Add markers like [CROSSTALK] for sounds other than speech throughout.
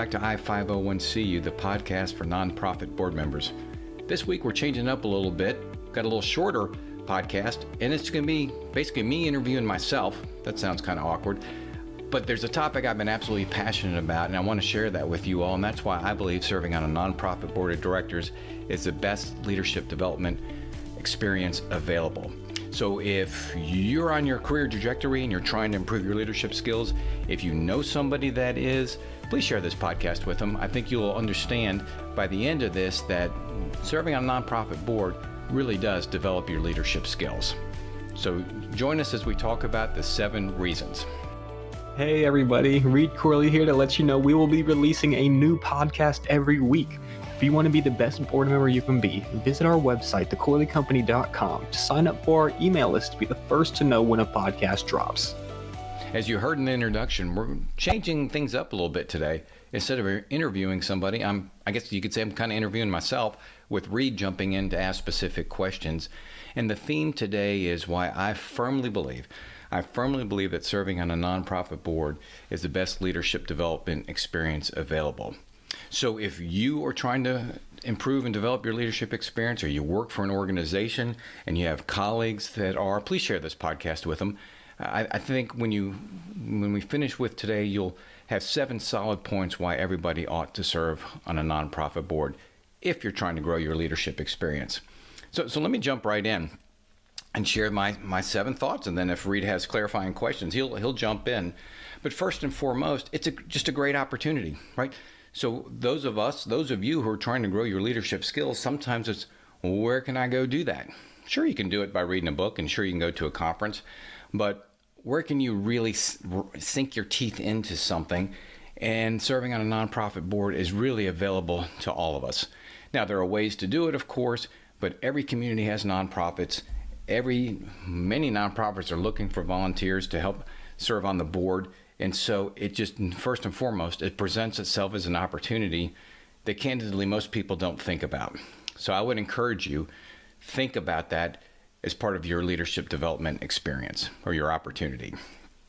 back to I501CU, the podcast for nonprofit board members. This week we're changing up a little bit, got a little shorter podcast, and it's going to be basically me interviewing myself. That sounds kind of awkward. But there's a topic I've been absolutely passionate about, and I want to share that with you all. And that's why I believe serving on a nonprofit board of directors is the best leadership development experience available. So, if you're on your career trajectory and you're trying to improve your leadership skills, if you know somebody that is, please share this podcast with them. I think you'll understand by the end of this that serving on a nonprofit board really does develop your leadership skills. So, join us as we talk about the seven reasons. Hey, everybody, Reed Corley here to let you know we will be releasing a new podcast every week. If you want to be the best board member you can be, visit our website, thecorleycompany.com, to sign up for our email list to be the first to know when a podcast drops. As you heard in the introduction, we're changing things up a little bit today. Instead of interviewing somebody, I'm I guess you could say I'm kind of interviewing myself with Reed jumping in to ask specific questions. And the theme today is why I firmly believe I firmly believe that serving on a nonprofit board is the best leadership development experience available. So if you are trying to improve and develop your leadership experience or you work for an organization and you have colleagues that are, please share this podcast with them. I, I think when you when we finish with today, you'll have seven solid points why everybody ought to serve on a nonprofit board if you're trying to grow your leadership experience. So, so let me jump right in and share my, my seven thoughts. And then if Reed has clarifying questions, he'll, he'll jump in. But first and foremost, it's a, just a great opportunity, right? So those of us, those of you who are trying to grow your leadership skills, sometimes it's where can I go do that? Sure, you can do it by reading a book, and sure, you can go to a conference, but where can you really sink your teeth into something? And serving on a nonprofit board is really available to all of us. Now, there are ways to do it, of course, but every community has nonprofits. Every many nonprofits are looking for volunteers to help serve on the board and so it just, first and foremost, it presents itself as an opportunity that candidly most people don't think about. So I would encourage you, think about that as part of your leadership development experience or your opportunity.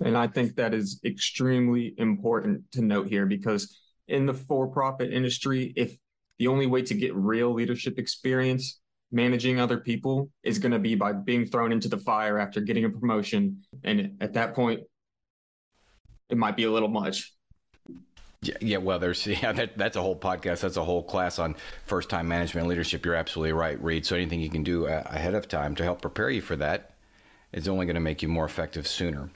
And I think that is extremely important to note here because in the for profit industry, if the only way to get real leadership experience managing other people is going to be by being thrown into the fire after getting a promotion. And at that point, it might be a little much. Yeah, well, there's [LAUGHS] yeah, that, that's a whole podcast. That's a whole class on first time management and leadership. You're absolutely right, Reed. So anything you can do uh, ahead of time to help prepare you for that is only going to make you more effective sooner.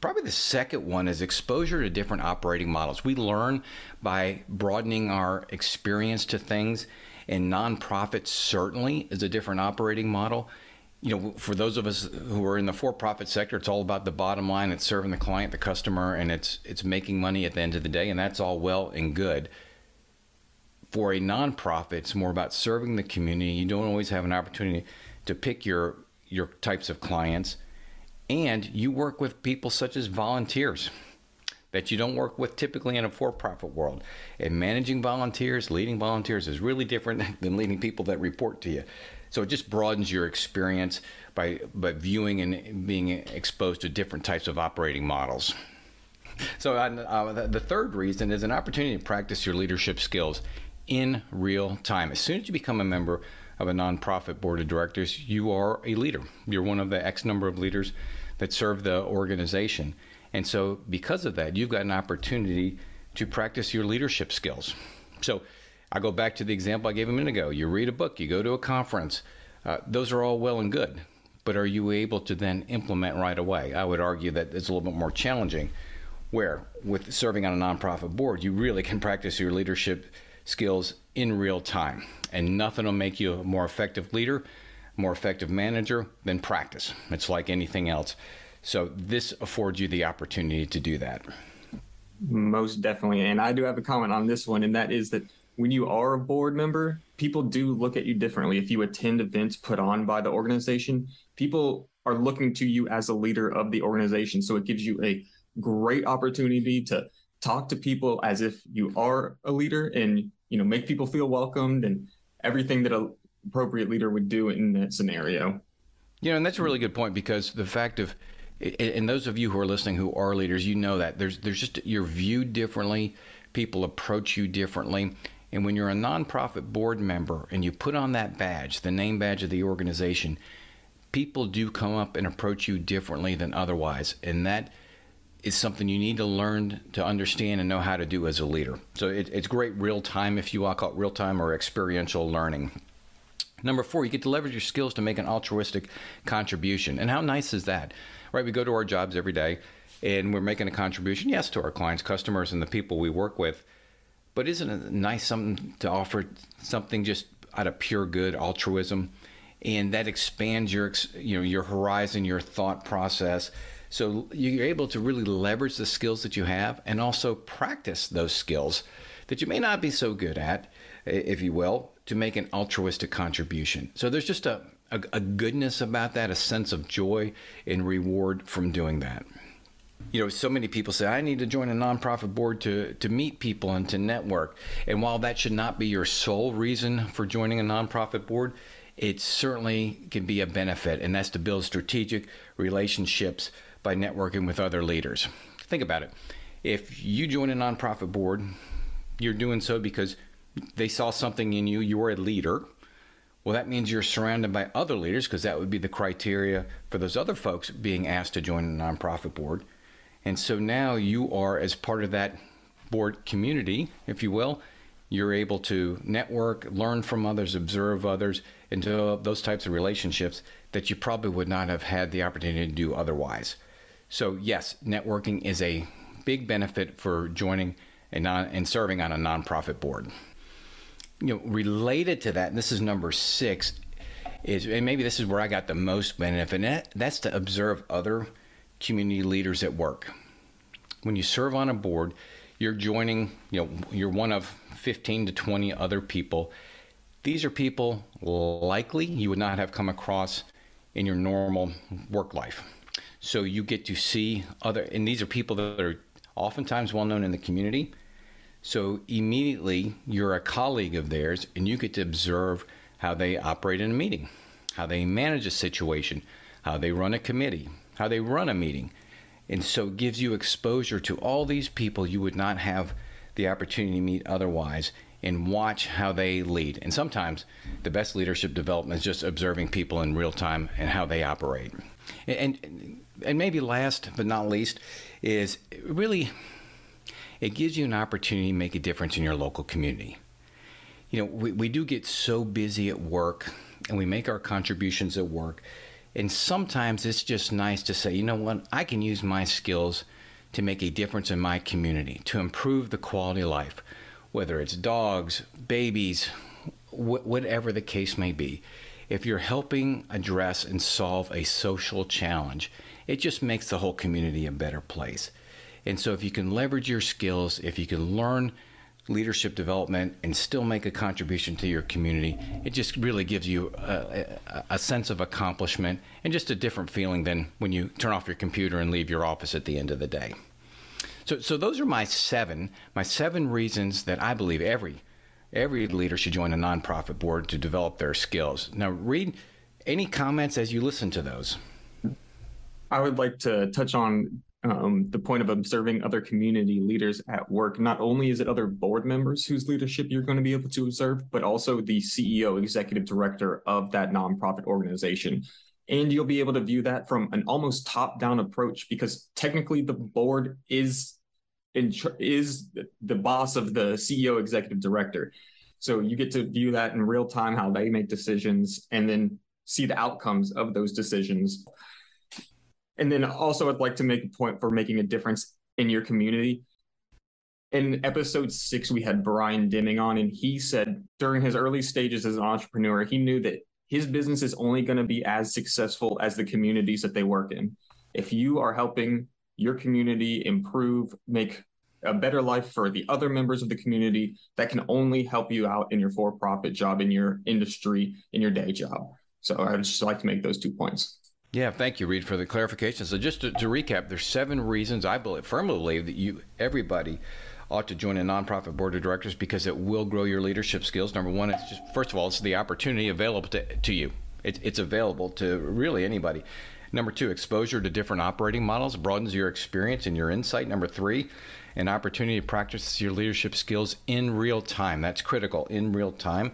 Probably the second one is exposure to different operating models. We learn by broadening our experience to things, and nonprofit certainly is a different operating model you know, for those of us who are in the for-profit sector, it's all about the bottom line. It's serving the client, the customer, and it's it's making money at the end of the day, and that's all well and good. For a nonprofit, it's more about serving the community. You don't always have an opportunity to pick your your types of clients, and you work with people such as volunteers that you don't work with typically in a for-profit world. And managing volunteers, leading volunteers is really different [LAUGHS] than leading people that report to you. So it just broadens your experience by, by viewing and being exposed to different types of operating models. So uh, the third reason is an opportunity to practice your leadership skills in real time. As soon as you become a member of a nonprofit board of directors, you are a leader. You're one of the X number of leaders that serve the organization. And so, because of that, you've got an opportunity to practice your leadership skills. So, I go back to the example I gave a minute ago. You read a book, you go to a conference. Uh, those are all well and good, but are you able to then implement right away? I would argue that it's a little bit more challenging. Where, with serving on a nonprofit board, you really can practice your leadership skills in real time, and nothing will make you a more effective leader, more effective manager than practice. It's like anything else. So, this affords you the opportunity to do that. Most definitely. And I do have a comment on this one, and that is that when you are a board member, people do look at you differently. If you attend events put on by the organization, people are looking to you as a leader of the organization. So it gives you a great opportunity to talk to people as if you are a leader and you know make people feel welcomed and everything that a appropriate leader would do in that scenario. You know, and that's a really good point because the fact of and those of you who are listening who are leaders, you know that there's there's just you're viewed differently people approach you differently. And when you're a nonprofit board member and you put on that badge, the name badge of the organization, people do come up and approach you differently than otherwise. And that is something you need to learn to understand and know how to do as a leader. So it, it's great real time, if you will, call it real time or experiential learning. Number four, you get to leverage your skills to make an altruistic contribution. And how nice is that? Right? We go to our jobs every day and we're making a contribution, yes, to our clients, customers, and the people we work with. But isn't it nice something to offer something just out of pure good altruism? And that expands your, you know, your horizon, your thought process. So you're able to really leverage the skills that you have and also practice those skills that you may not be so good at, if you will, to make an altruistic contribution. So there's just a, a, a goodness about that, a sense of joy and reward from doing that you know, so many people say, I need to join a nonprofit board to, to meet people and to network. And while that should not be your sole reason for joining a nonprofit board, it certainly can be a benefit, and that's to build strategic relationships by networking with other leaders. Think about it. If you join a nonprofit board, you're doing so because they saw something in you, you're a leader. Well, that means you're surrounded by other leaders because that would be the criteria for those other folks being asked to join a nonprofit board. And so now you are, as part of that board community, if you will, you're able to network, learn from others, observe others, and develop those types of relationships that you probably would not have had the opportunity to do otherwise. So, yes, networking is a big benefit for joining a non and serving on a nonprofit board. You know, related to that, and this is number six, is and maybe this is where I got the most benefit, and that, that's to observe other community leaders at work. When you serve on a board, you're joining, you know, you're one of 15 to 20 other people. These are people likely you would not have come across in your normal work life. So you get to see other, and these are people that are oftentimes well known in the community. So immediately you're a colleague of theirs and you get to observe how they operate in a meeting, how they manage a situation, how they run a committee, how they run a meeting. And so it gives you exposure to all these people you would not have the opportunity to meet otherwise and watch how they lead. And sometimes the best leadership development is just observing people in real time and how they operate. And and maybe last but not least is really it gives you an opportunity to make a difference in your local community. You know, we, we do get so busy at work and we make our contributions at work and sometimes it's just nice to say, you know what, I can use my skills to make a difference in my community, to improve the quality of life, whether it's dogs, babies, wh- whatever the case may be. If you're helping address and solve a social challenge, it just makes the whole community a better place. And so, if you can leverage your skills, if you can learn leadership development and still make a contribution to your community, it just really gives you a, a, sense of accomplishment and just a different feeling than when you turn off your computer and leave your office at the end of the day. So, so those are my seven, my seven reasons that I believe every every leader should join a nonprofit board to develop their skills. Now, Reed any comments as you listen to those. I would like to touch on um, the point of observing other community leaders at work. Not only is it other board members whose leadership you're going to be able to observe, but also the CEO, executive director of that nonprofit organization. And you'll be able to view that from an almost top down approach because technically the board is in, is the boss of the CEO, executive director. So you get to view that in real time, how they make decisions, and then see the outcomes of those decisions. And then mm-hmm. also, I'd like to make a point for making a difference in your community. In episode six, we had Brian Dimming on, and he said during his early stages as an entrepreneur, he knew that his business is only going to be as successful as the communities that they work in. If you are helping your community improve, make a better life for the other members of the community, that can only help you out in your for profit job, in your industry, in your day job. So I would just like to make those two points. Yeah, thank you, Reed, for the clarification. So just to, to recap, there's seven reasons I believe, firmly believe that you everybody ought to join a nonprofit board of directors because it will grow your leadership skills. Number one, it's just first of all, it's the opportunity available to, to you. It, it's available to really anybody. Number two, exposure to different operating models broadens your experience and your insight. Number three, an opportunity to practice your leadership skills in real time. That's critical, in real time.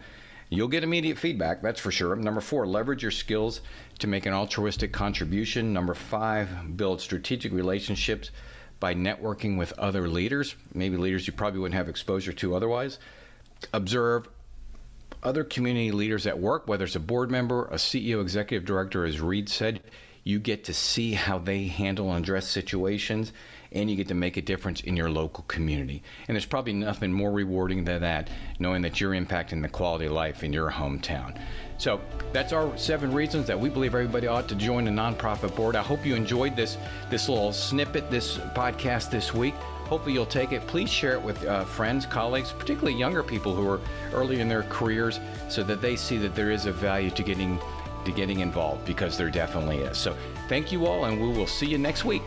You'll get immediate feedback, that's for sure. Number four, leverage your skills to make an altruistic contribution. Number five, build strategic relationships by networking with other leaders, maybe leaders you probably wouldn't have exposure to otherwise. Observe other community leaders at work, whether it's a board member, a CEO, executive director, as Reed said, you get to see how they handle and address situations and you get to make a difference in your local community. And there's probably nothing more rewarding than that, knowing that you're impacting the quality of life in your hometown. So that's our seven reasons that we believe everybody ought to join a nonprofit board. I hope you enjoyed this this little snippet, this podcast this week. Hopefully you'll take it. Please share it with uh, friends, colleagues, particularly younger people who are early in their careers, so that they see that there is a value to getting to getting involved because there definitely is. So thank you all, and we will see you next week.